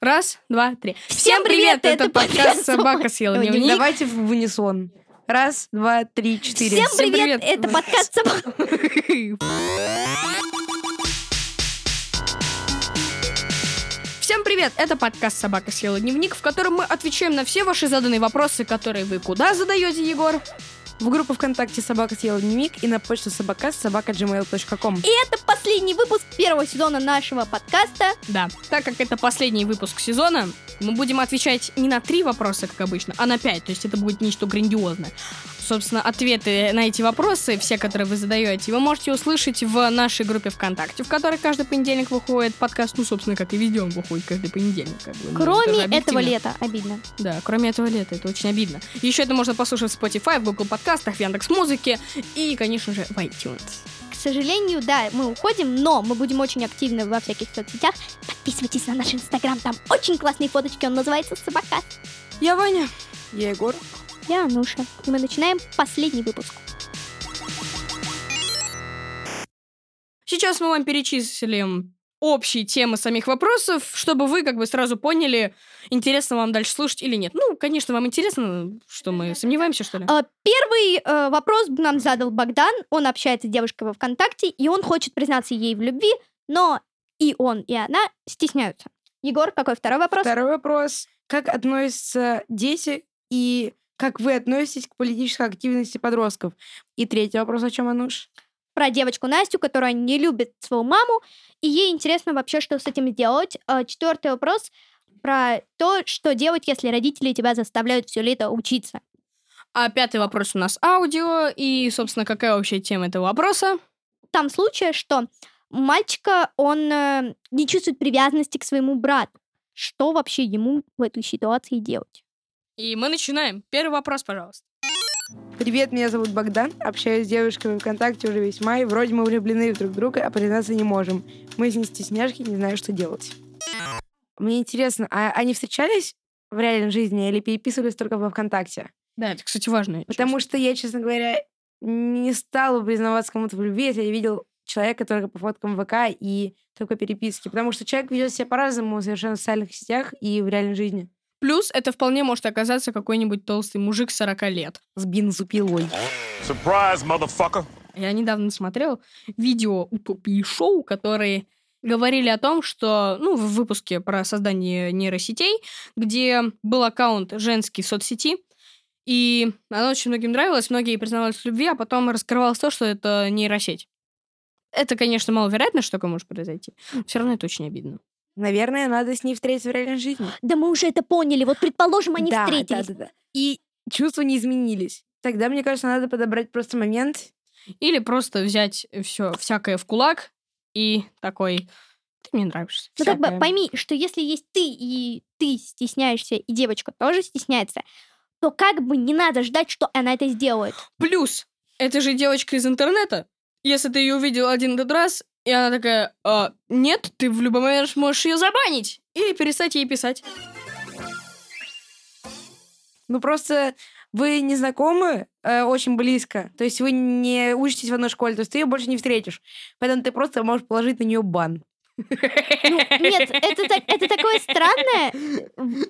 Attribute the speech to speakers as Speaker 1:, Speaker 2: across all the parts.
Speaker 1: Раз, два, три. Всем привет! Это подкаст «Собака съела дневник».
Speaker 2: Давайте в унисон. Раз, два, три, четыре.
Speaker 3: Всем привет!
Speaker 1: привет.
Speaker 3: Это подкаст «Собака».
Speaker 1: Всем привет! Это подкаст «Собака съела дневник», в котором мы отвечаем на все ваши заданные вопросы, которые вы куда задаете, Егор?
Speaker 2: В группу ВКонтакте «Собака съела дневник» и на почту собака собака gmail.com.
Speaker 3: И это последний выпуск первого сезона нашего подкаста.
Speaker 1: Да. Так как это последний выпуск сезона, мы будем отвечать не на три вопроса, как обычно, а на пять. То есть это будет нечто грандиозное. Собственно, ответы на эти вопросы, все, которые вы задаете, вы можете услышать в нашей группе ВКонтакте, в которой каждый понедельник выходит подкаст. Ну, собственно, как и везде он выходит каждый понедельник. Как бы. Ну,
Speaker 3: Кроме
Speaker 1: это же
Speaker 3: этого лета. Обидно.
Speaker 1: Да, кроме этого лета, это очень обидно. Еще это можно послушать в Spotify, в Google подкастах, в Яндекс Музыке и, конечно же, в iTunes.
Speaker 3: К сожалению, да, мы уходим, но мы будем очень активны во всяких соцсетях. Подписывайтесь на наш инстаграм, там очень классные фоточки, он называется «Собака».
Speaker 1: Я Ваня.
Speaker 2: Я Егор.
Speaker 3: Я Ануша. И мы начинаем последний выпуск.
Speaker 1: Сейчас мы вам перечислим общие темы самих вопросов, чтобы вы как бы сразу поняли, интересно вам дальше слушать или нет. Ну, конечно, вам интересно, что мы сомневаемся, что ли?
Speaker 3: А, Первый э, вопрос нам задал Богдан. Он общается с девушкой во ВКонтакте, и он хочет признаться ей в любви, но и он, и она стесняются. Егор, какой второй вопрос?
Speaker 2: Второй вопрос. Как относятся дети и как вы относитесь к политической активности подростков? И третий вопрос, о чем, Ануш?
Speaker 3: про девочку Настю, которая не любит свою маму, и ей интересно вообще, что с этим сделать. А, Четвертый вопрос про то, что делать, если родители тебя заставляют все лето учиться.
Speaker 1: А пятый вопрос у нас аудио, и, собственно, какая общая тема этого вопроса?
Speaker 3: Там случай, что мальчика, он э, не чувствует привязанности к своему брату. Что вообще ему в этой ситуации делать?
Speaker 1: И мы начинаем. Первый вопрос, пожалуйста.
Speaker 2: Привет, меня зовут Богдан. Общаюсь с девушкой ВКонтакте уже весь май. Вроде мы влюблены в друг друга, а признаться не можем. Мы из стесняшки, не знаю, что делать. Мне интересно, а они встречались в реальной жизни или переписывались только во ВКонтакте?
Speaker 1: Да, это, кстати, важно.
Speaker 2: Потому что я, честно говоря, не стала признаваться кому-то в любви, если я видел человека только по фоткам ВК и только переписки. Потому что человек ведет себя по-разному совершенно в социальных сетях и в реальной жизни.
Speaker 1: Плюс это вполне может оказаться какой-нибудь толстый мужик 40 лет.
Speaker 2: С бензопилой.
Speaker 4: Surprise, motherfucker.
Speaker 1: Я недавно смотрел видео утопии шоу, которые говорили о том, что, ну, в выпуске про создание нейросетей, где был аккаунт женский в соцсети, и она очень многим нравилась, многие признавались в любви, а потом раскрывалось то, что это нейросеть. Это, конечно, маловероятно, что такое может произойти. Все равно это очень обидно.
Speaker 2: Наверное, надо с ней встретиться в реальной жизни.
Speaker 3: Да мы уже это поняли. Вот предположим, они
Speaker 2: да,
Speaker 3: встретились.
Speaker 2: Да, да, да. И чувства не изменились. Тогда, мне кажется, надо подобрать просто момент.
Speaker 1: Или просто взять все всякое в кулак и такой, ты мне нравишься.
Speaker 3: Ну, как бы
Speaker 2: всякое.
Speaker 3: пойми, что если есть ты, и ты стесняешься, и девочка тоже стесняется, то как бы не надо ждать, что она это сделает.
Speaker 1: Плюс, это же девочка из интернета. Если ты ее увидел один этот раз, и она такая, «А, нет, ты в любой момент можешь ее забанить. Или перестать ей писать.
Speaker 2: Ну, просто вы не знакомы э, очень близко. То есть вы не учитесь в одной школе, то есть ты ее больше не встретишь. Поэтому ты просто можешь положить на нее бан.
Speaker 3: Ну, нет, это, так- это такое странное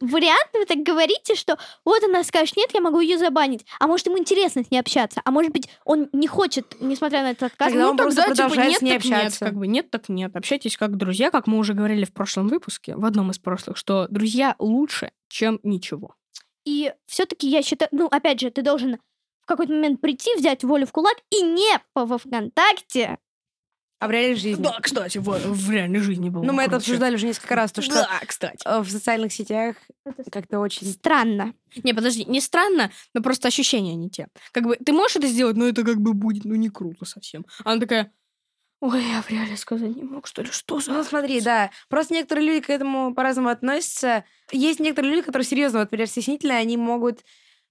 Speaker 3: вариант. Вы так говорите, что вот она скажет, нет, я могу ее забанить. А может, ему интересно с ней общаться. А может быть, он не хочет, несмотря на этот отказ.
Speaker 2: Тогда
Speaker 3: ну,
Speaker 2: он просто
Speaker 1: Тогда, типа,
Speaker 2: продолжает
Speaker 1: нет,
Speaker 2: с ней
Speaker 1: так нет,
Speaker 2: общаться.
Speaker 1: как бы нет, так нет. Общайтесь как друзья, как мы уже говорили в прошлом выпуске, в одном из прошлых, что друзья лучше, чем ничего.
Speaker 3: И все-таки я считаю, ну, опять же, ты должен в какой-то момент прийти, взять волю в кулак и не по во ВКонтакте.
Speaker 2: А в реальной жизни.
Speaker 1: Да, кстати, в, в реальной жизни было
Speaker 2: Ну, мы это обсуждали уже несколько раз, то что
Speaker 1: Да, кстати.
Speaker 2: э, в социальных сетях как-то очень...
Speaker 3: Странно.
Speaker 1: Не, подожди, не странно, но просто ощущения не те. Как бы ты можешь это сделать, но это как бы будет, ну, не круто совсем. Она такая, ой, я в реале сказать не мог, что ли, что за...
Speaker 2: Ну, смотри, да. Просто некоторые люди к этому по-разному относятся. Есть некоторые люди, которые серьезно, вот, например, стеснительные, они могут...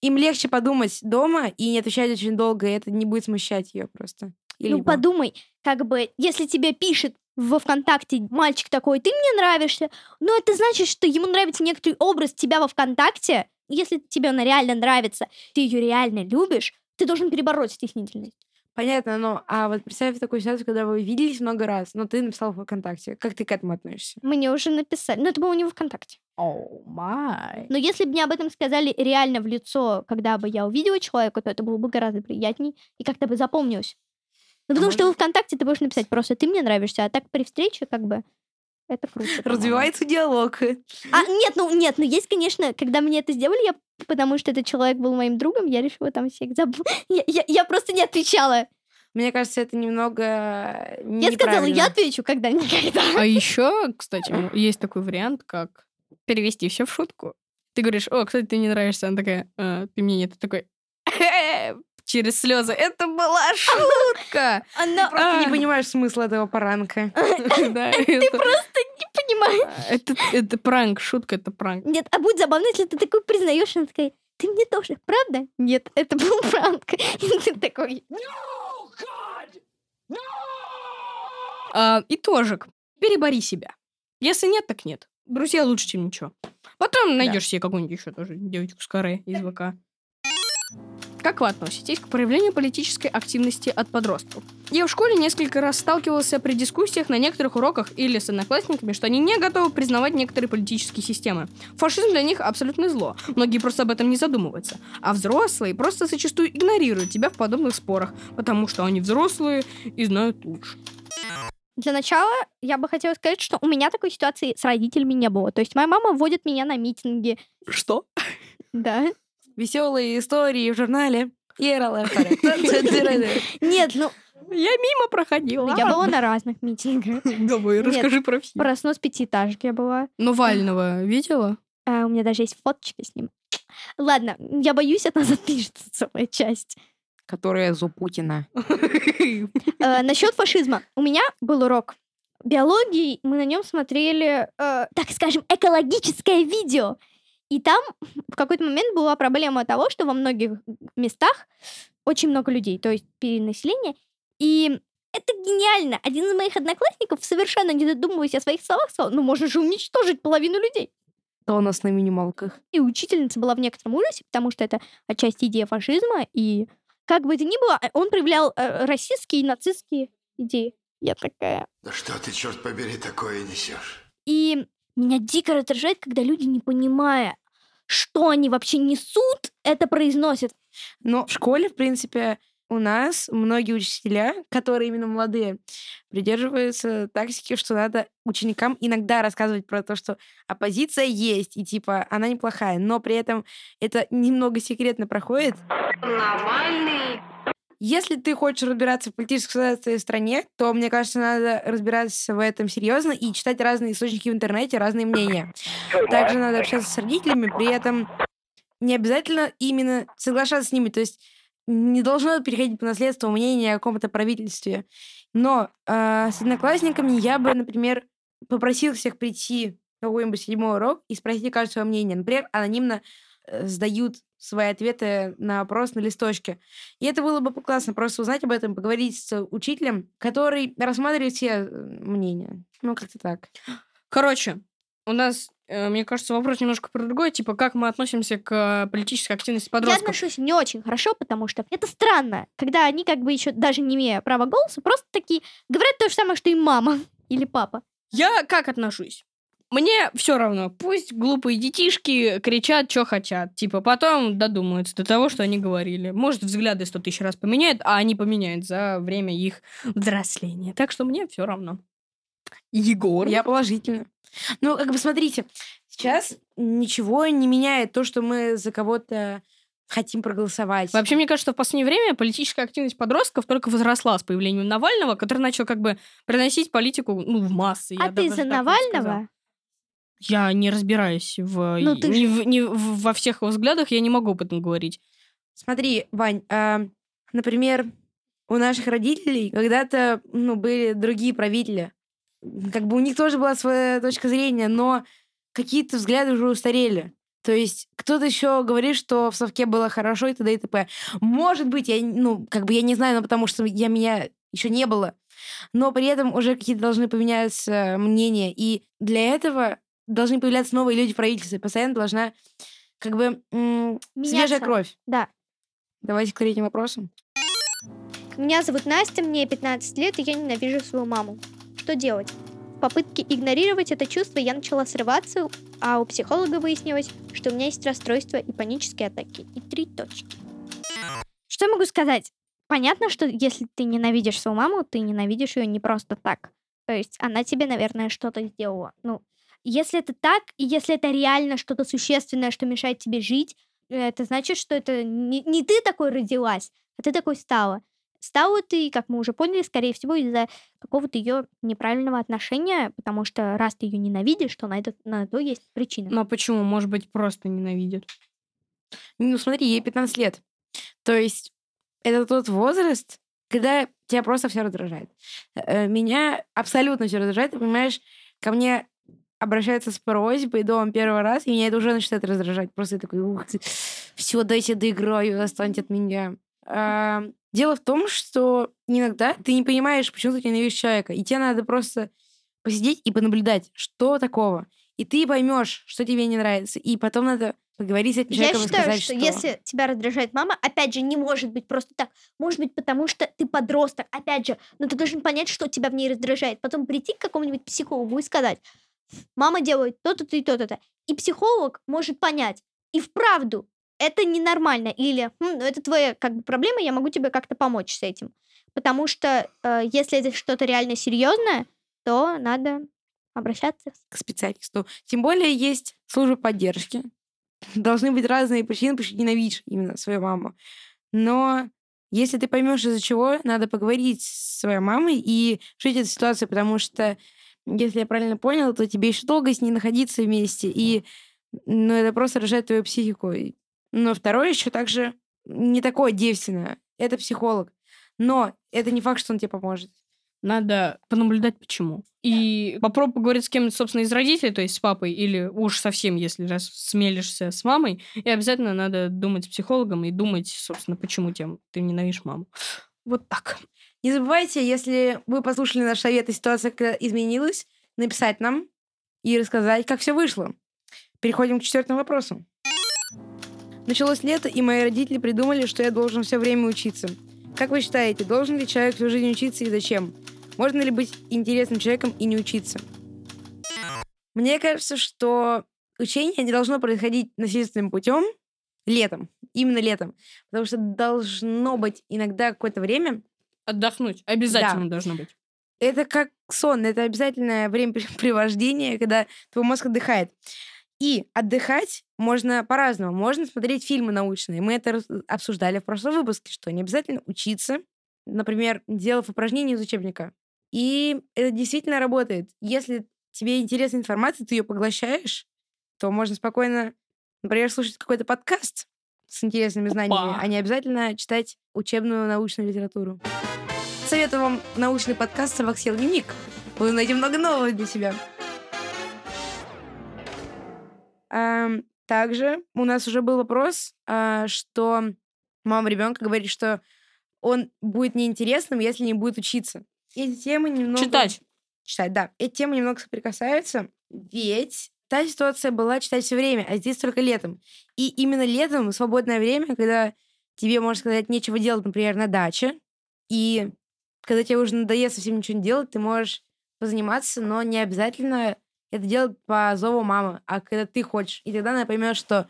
Speaker 2: Им легче подумать дома и не отвечать очень долго, и это не будет смущать ее просто.
Speaker 3: Ну,
Speaker 2: его.
Speaker 3: подумай, как бы, если тебе пишет во ВКонтакте мальчик такой, ты мне нравишься, ну, это значит, что ему нравится некоторый образ тебя во ВКонтакте. Если тебе она реально нравится, ты ее реально любишь, ты должен перебороть стеснительность.
Speaker 2: Понятно, но а вот представь такую ситуацию, когда вы виделись много раз, но ты написал в ВКонтакте. Как ты к этому относишься?
Speaker 3: Мне уже написали. Ну, это было не в ВКонтакте.
Speaker 1: О, май.
Speaker 3: Но если бы мне об этом сказали реально в лицо, когда бы я увидела человека, то это было бы гораздо приятней и как-то бы запомнилось. Ну, потому что
Speaker 2: может-
Speaker 3: в ВКонтакте ты можешь написать просто «ты мне нравишься», а так при встрече как бы это круто. по-моему.
Speaker 2: Развивается диалог.
Speaker 3: А, нет, ну, нет, ну, есть, конечно, когда мне это сделали, я, потому что этот человек был моим другом, я решила там всех забыть. Я, я- я просто не отвечала.
Speaker 2: Мне кажется, это немного
Speaker 3: Я сказала, я отвечу когда-никогда.
Speaker 1: А еще, кстати, есть такой вариант, как перевести все в шутку. Ты говоришь, о, кстати, ты не нравишься. Она такая, «А, ты мне нет. Ты такой, через слезы. Это была шутка.
Speaker 3: Она...
Speaker 2: Просто не
Speaker 1: А.
Speaker 2: понимаешь смысла этого поранка.
Speaker 1: Да, это-
Speaker 3: Просто не понимаю.
Speaker 1: Это это пранк, шутка, это пранк.
Speaker 3: Нет, а будет забавно, если ты такой признаешь, она такая, ты мне тоже, правда? Нет, это был пранк. И ты такой,
Speaker 1: А, Итожек. Перебори себя. Если нет, так нет. Друзья лучше, чем ничего. Потом найдешь себе какую-нибудь еще тоже девочку с каре из ВК. Как вы относитесь к проявлению политической активности от подростков? Я в школе несколько раз сталкивался при дискуссиях на некоторых уроках или с одноклассниками, что они не готовы признавать некоторые политические системы. Фашизм для них абсолютно зло. Многие просто об этом не задумываются. А взрослые просто зачастую игнорируют тебя в подобных спорах, потому что они взрослые и знают лучше.
Speaker 3: Для начала я бы хотела сказать, что у меня такой ситуации с родителями не было. То есть моя мама водит меня на митинги.
Speaker 1: Что?
Speaker 3: Да.
Speaker 2: Веселые истории в журнале.
Speaker 3: Нет, ну,
Speaker 1: Я мимо проходила.
Speaker 3: я была на разных митингах.
Speaker 1: Давай, расскажи про все.
Speaker 3: Про снос пятиэтажки я была.
Speaker 1: Навального видела?
Speaker 3: А, у меня даже есть фоточка с ним. Ладно, я боюсь, от нас отпишется целая часть.
Speaker 2: Которая за Путина.
Speaker 3: Э, насчет фашизма. У меня был урок биологии, мы на нем смотрели, э, так скажем, экологическое видео. И там в какой-то момент была проблема того, что во многих местах очень много людей, то есть перенаселение. И это гениально. Один из моих одноклассников, совершенно не задумываясь о своих словах, сказал, ну можно же уничтожить половину людей.
Speaker 2: То у нас на минималках.
Speaker 3: И учительница была в некотором ужасе, потому что это отчасти идея фашизма, и как бы это ни было, э, он проявлял э, расистские и нацистские идеи. Я такая...
Speaker 5: Да что ты, черт побери, такое несешь?
Speaker 3: И меня дико раздражает, когда люди, не понимая, что они вообще несут, это произносят.
Speaker 2: Но в школе, в принципе, у нас многие учителя, которые именно молодые, придерживаются тактики, что надо ученикам иногда рассказывать про то, что оппозиция есть, и типа она неплохая, но при этом это немного секретно проходит. Если ты хочешь разбираться в политической ситуации в стране, то, мне кажется, надо разбираться в этом серьезно и читать разные источники в интернете, разные мнения. Также надо общаться с родителями, при этом не обязательно именно соглашаться с ними. То есть не должно переходить по наследству мнение о каком-то правительстве. Но э, с одноклассниками я бы, например, попросил всех прийти на какой-нибудь седьмой урок и спросить каждое свое мнение. Например, анонимно э, сдают свои ответы на вопрос на листочке. И это было бы классно, просто узнать об этом, поговорить с учителем, который рассматривает все э, мнения. Ну, как-то так.
Speaker 1: Короче, у нас, э, мне кажется, вопрос немножко про другое, типа, как мы относимся к э, политической активности
Speaker 3: Я
Speaker 1: подростков.
Speaker 3: отношусь не очень хорошо, потому что это странно, когда они как бы еще даже не имея права голоса, просто такие говорят то же самое, что и мама или папа.
Speaker 1: Я как отношусь? Мне все равно, пусть глупые детишки кричат, что хотят. Типа, потом додумаются до того, что они говорили. Может, взгляды сто тысяч раз поменяют, а они поменяют за время их взросления. Так что мне все равно. Егор.
Speaker 2: Я положительно. Ну, как бы смотрите, сейчас ничего не меняет то, что мы за кого-то хотим проголосовать.
Speaker 1: Вообще, мне кажется, что в последнее время политическая активность подростков только возросла с появлением Навального, который начал как бы приносить политику ну, в массы. я
Speaker 3: а ты за Навального?
Speaker 1: Я не разбираюсь в,
Speaker 3: Ну, ты
Speaker 1: ни
Speaker 3: же-
Speaker 1: в- ни в- во всех его взглядах, я не могу об этом говорить.
Speaker 2: Смотри, Вань, а, например, у наших родителей когда-то ну, были другие правители. Как бы у них тоже была своя точка зрения, но какие-то взгляды уже устарели. То есть кто-то еще говорит, что в совке было хорошо и т.д. и т.п. Может быть, я, ну, как бы я не знаю, но потому что я меня еще не было. Но при этом уже какие-то должны поменяться мнения. И для этого должны появляться новые люди в правительстве. Постоянно должна как бы м, свежая кровь.
Speaker 3: Да.
Speaker 2: Давайте к третьему вопросу.
Speaker 3: Меня зовут Настя, мне 15 лет, и я ненавижу свою маму. Что делать? В попытке игнорировать это чувство я начала срываться, а у психолога выяснилось, что у меня есть расстройство и панические атаки. И три точки. Что я могу сказать? Понятно, что если ты ненавидишь свою маму, ты ненавидишь ее не просто так. То есть она тебе, наверное, что-то сделала. Ну, если это так, и если это реально что-то существенное, что мешает тебе жить, это значит, что это не, не ты такой родилась, а ты такой стала. Стала ты, как мы уже поняли, скорее всего, из-за какого-то ее неправильного отношения, потому что раз ты ее ненавидишь, то на это, на то есть причина.
Speaker 1: Ну а почему? Может быть, просто ненавидит.
Speaker 2: Ну, смотри, ей 15 лет. То есть это тот возраст, когда тебя просто все раздражает. Э, Меня абсолютно все раздражает. Понимаешь, ко мне обращаются с просьбой дома первый раз, и меня это уже начинает раздражать. Просто я такой, ух ты, все, дайте доиграю, отстаньте от меня. А, дело в том, что иногда ты не понимаешь, почему ты ненавидишь человека, и тебе надо просто посидеть и понаблюдать, что такого. И ты поймешь, что тебе не нравится, и потом надо поговорить с этим
Speaker 3: Я
Speaker 2: человеком и
Speaker 3: считаю,
Speaker 2: сказать,
Speaker 3: что,
Speaker 2: что...
Speaker 3: если тебя раздражает мама, опять же, не может быть просто так. Может быть, потому что ты подросток, опять же, но ты должен понять, что тебя в ней раздражает. Потом прийти к какому-нибудь психологу и сказать, мама делает то-то, то и то-то. И психолог может понять, и вправду, это ненормально. Или, «Хм, ну, это твоя как бы, проблема, я могу тебе как-то помочь с этим. Потому что э, если это что-то реально серьезное, то надо обращаться.
Speaker 2: к специалисту. Тем более есть службы поддержки. Должны быть разные причины, почему ненавидишь именно свою маму. Но если ты поймешь, из-за чего, надо поговорить с своей мамой и решить эту ситуацию, потому что, если я правильно понял, то тебе еще долго с ней находиться вместе, и ну, это просто рожает твою психику. Но второе еще также не такое девственное. Это психолог. Но это не факт, что он тебе поможет.
Speaker 1: Надо понаблюдать, почему. И попробуй поговорить с кем-нибудь, собственно, из родителей, то есть с папой, или уж совсем, если раз смелишься с мамой. И обязательно надо думать с психологом и думать, собственно, почему тем ты ненавидишь маму. Вот так.
Speaker 2: Не забывайте, если вы послушали наш совет и ситуация изменилась, написать нам и рассказать, как все вышло. Переходим к четвертому вопросу. Началось лето, и мои родители придумали, что я должен все время учиться. Как вы считаете, должен ли человек всю жизнь учиться и зачем? Можно ли быть интересным человеком и не учиться? Мне кажется, что учение не должно происходить насильственным путем летом, именно летом, потому что должно быть иногда какое-то время,
Speaker 1: Отдохнуть. Обязательно должно быть.
Speaker 2: это как сон, это обязательное времяпрепривождение, когда твой мозг отдыхает. И отдыхать можно по-разному. Можно смотреть фильмы научные. Мы это обсуждали в прошлом выпуске, что не обязательно учиться, например, делав упражнения из учебника. И это действительно работает. Если тебе интересна информация, ты ее поглощаешь, то можно спокойно, например, слушать какой-то подкаст с интересными знаниями,
Speaker 1: Опа.
Speaker 2: а не обязательно читать учебную научную литературу. Советую вам научный подкаст «Собаксел дневник». Вы узнаете много нового для себя. Ам, Также у нас уже был вопрос, а, что мама ребенка говорит, что он будет неинтересным, если не будет учиться. Эти темы немного...
Speaker 1: Читать.
Speaker 2: Читать, да. Эти темы немного соприкасаются, ведь та ситуация была читать все время, а здесь только летом. И именно летом свободное время, когда тебе, можно сказать, нечего делать, например, на даче, и когда тебе уже надоест совсем ничего не делать, ты можешь позаниматься, но не обязательно это делать по зову мамы, а когда ты хочешь. И тогда она поймет, что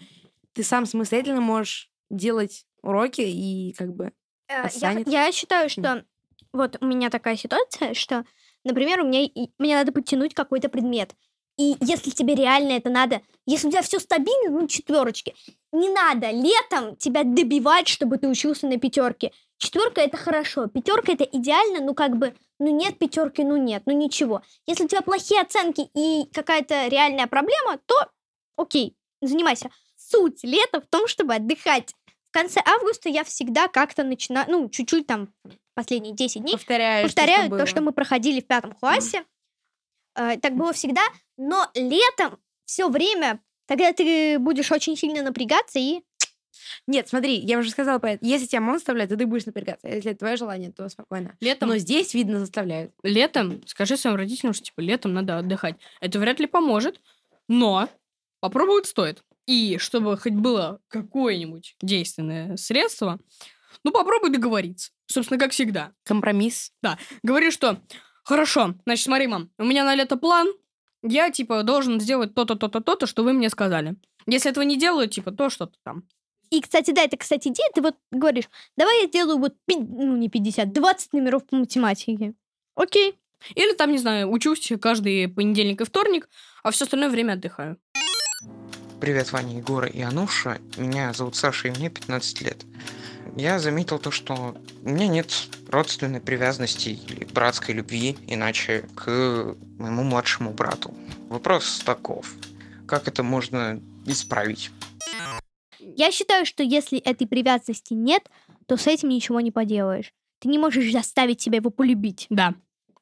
Speaker 2: ты сам самостоятельно можешь делать уроки и как бы
Speaker 3: Э, Я, я считаю, что вот у меня такая ситуация, что, например, у меня мне надо подтянуть какой-то предмет. И если тебе реально это надо, если у тебя все стабильно, ну, четверочки, не надо летом тебя добивать, чтобы ты учился на пятерке. Четверка это хорошо, пятерка это идеально, ну как бы, ну нет пятерки, ну нет, ну ничего. Если у тебя плохие оценки и какая-то реальная проблема, то окей, занимайся. Суть лета в том, чтобы отдыхать. В конце августа я всегда как-то начинаю, ну, чуть-чуть там, последние 10 дней,
Speaker 2: повторяешь.
Speaker 3: повторяю
Speaker 2: было.
Speaker 3: то, что мы проходили в пятом классе. Э, Так было всегда, но летом все время, тогда ты будешь очень сильно напрягаться и...
Speaker 2: Нет, смотри, я уже сказала, если тебя мама заставляет, то ты будешь напрягаться. А Если это твое желание, то спокойно.
Speaker 1: Летом,
Speaker 2: Но здесь, видно, заставляют.
Speaker 1: летом скажи своим родителям, что типа летом надо отдыхать. Это вряд ли поможет, но попробовать стоит. И чтобы хоть было какое-нибудь действенное средство, ну попробуй договориться. Собственно, как всегда.
Speaker 2: Компромисс.
Speaker 1: Говори, что хорошо, значит, смотри, мам, у меня на лето план, я, типа, должен сделать то-то, то-то, то-то, что вы мне сказали. Если этого не делаю, типа, то что-то там.
Speaker 3: И, кстати, да, это, кстати, идея. Ты вот говоришь, давай я сделаю вот, ну, не 50, 20 номеров по математике. Окей.
Speaker 1: Или там, не знаю, учусь каждый понедельник и вторник, а все остальное время отдыхаю.
Speaker 6: Привет, Ваня, Егор и Ануша. Меня зовут Саша, и мне 15 лет. Я заметил то, что у меня нет родственной привязанности или братской любви, иначе к моему младшему брату. Вопрос таков. Как это можно исправить?
Speaker 3: Я считаю, что если этой привязанности нет, то с этим ничего не поделаешь. Ты не можешь заставить себя его полюбить.
Speaker 1: Да,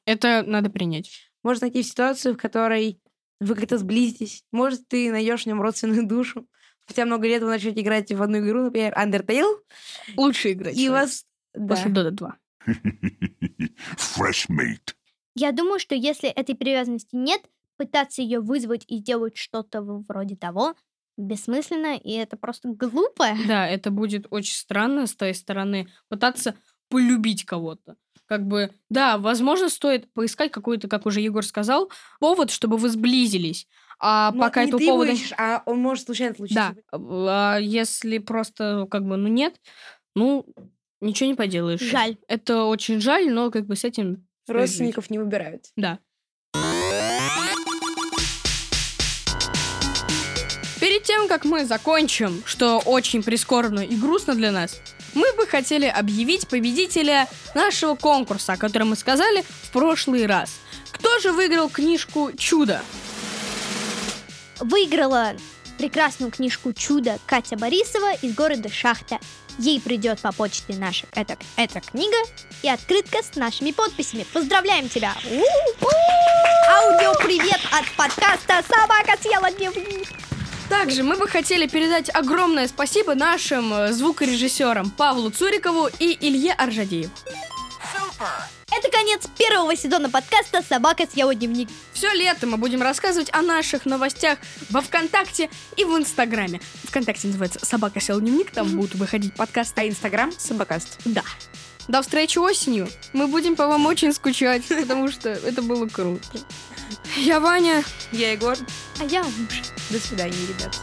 Speaker 1: это надо принять.
Speaker 2: Можно найти ситуацию, в которой вы как-то сблизитесь. Может, ты найдешь в нем родственную душу. Спустя много лет вы начнете играть в одну игру, например, Undertale,
Speaker 1: Лучше играть.
Speaker 2: и вас... Да.
Speaker 1: После Дота 2.
Speaker 4: Fresh meat.
Speaker 3: Я думаю, что если этой привязанности нет, пытаться ее вызвать и сделать что-то вроде того бессмысленно, и это просто глупо.
Speaker 1: Да, это будет очень странно с твоей стороны пытаться полюбить кого-то. Как бы, да, возможно, стоит поискать какой-то, как уже Егор сказал, повод, чтобы вы сблизились. А
Speaker 2: Но
Speaker 1: пока
Speaker 2: не
Speaker 1: этого
Speaker 2: ты
Speaker 1: повода...
Speaker 2: ищешь, а он может случайно случиться.
Speaker 1: Да, а если просто, как бы, ну нет, ну, ничего не поделаешь.
Speaker 3: Жаль.
Speaker 1: Это очень жаль, но как бы с этим...
Speaker 2: Родственников не выбирают.
Speaker 1: Да. Тем, как мы закончим, что очень прискорбно и грустно для нас, мы бы хотели объявить победителя нашего конкурса, о котором мы сказали в прошлый раз. Кто же выиграл книжку «Чудо»?
Speaker 3: Выиграла прекрасную книжку «Чудо» Катя Борисова из города Шахта. Ей придет по почте наша эта, эта книга и открытка с нашими подписями. Поздравляем тебя! Аудио привет от подкаста «Собака съела дневник».
Speaker 1: Также мы бы хотели передать огромное спасибо нашим э, звукорежиссерам Павлу Цурикову и Илье Аржадееву.
Speaker 3: Это конец первого сезона подкаста «Собака съела дневник».
Speaker 1: Все лето мы будем рассказывать о наших новостях во ВКонтакте и в Инстаграме. ВКонтакте называется «Собака сел дневник», там будут выходить подкасты.
Speaker 2: А Инстаграм — собакаст.
Speaker 1: Да. До встречи осенью. Мы будем по вам очень скучать, потому что это было круто. Я Ваня.
Speaker 2: Я Егор.
Speaker 3: А я Ануша.
Speaker 2: До свидания, ребят.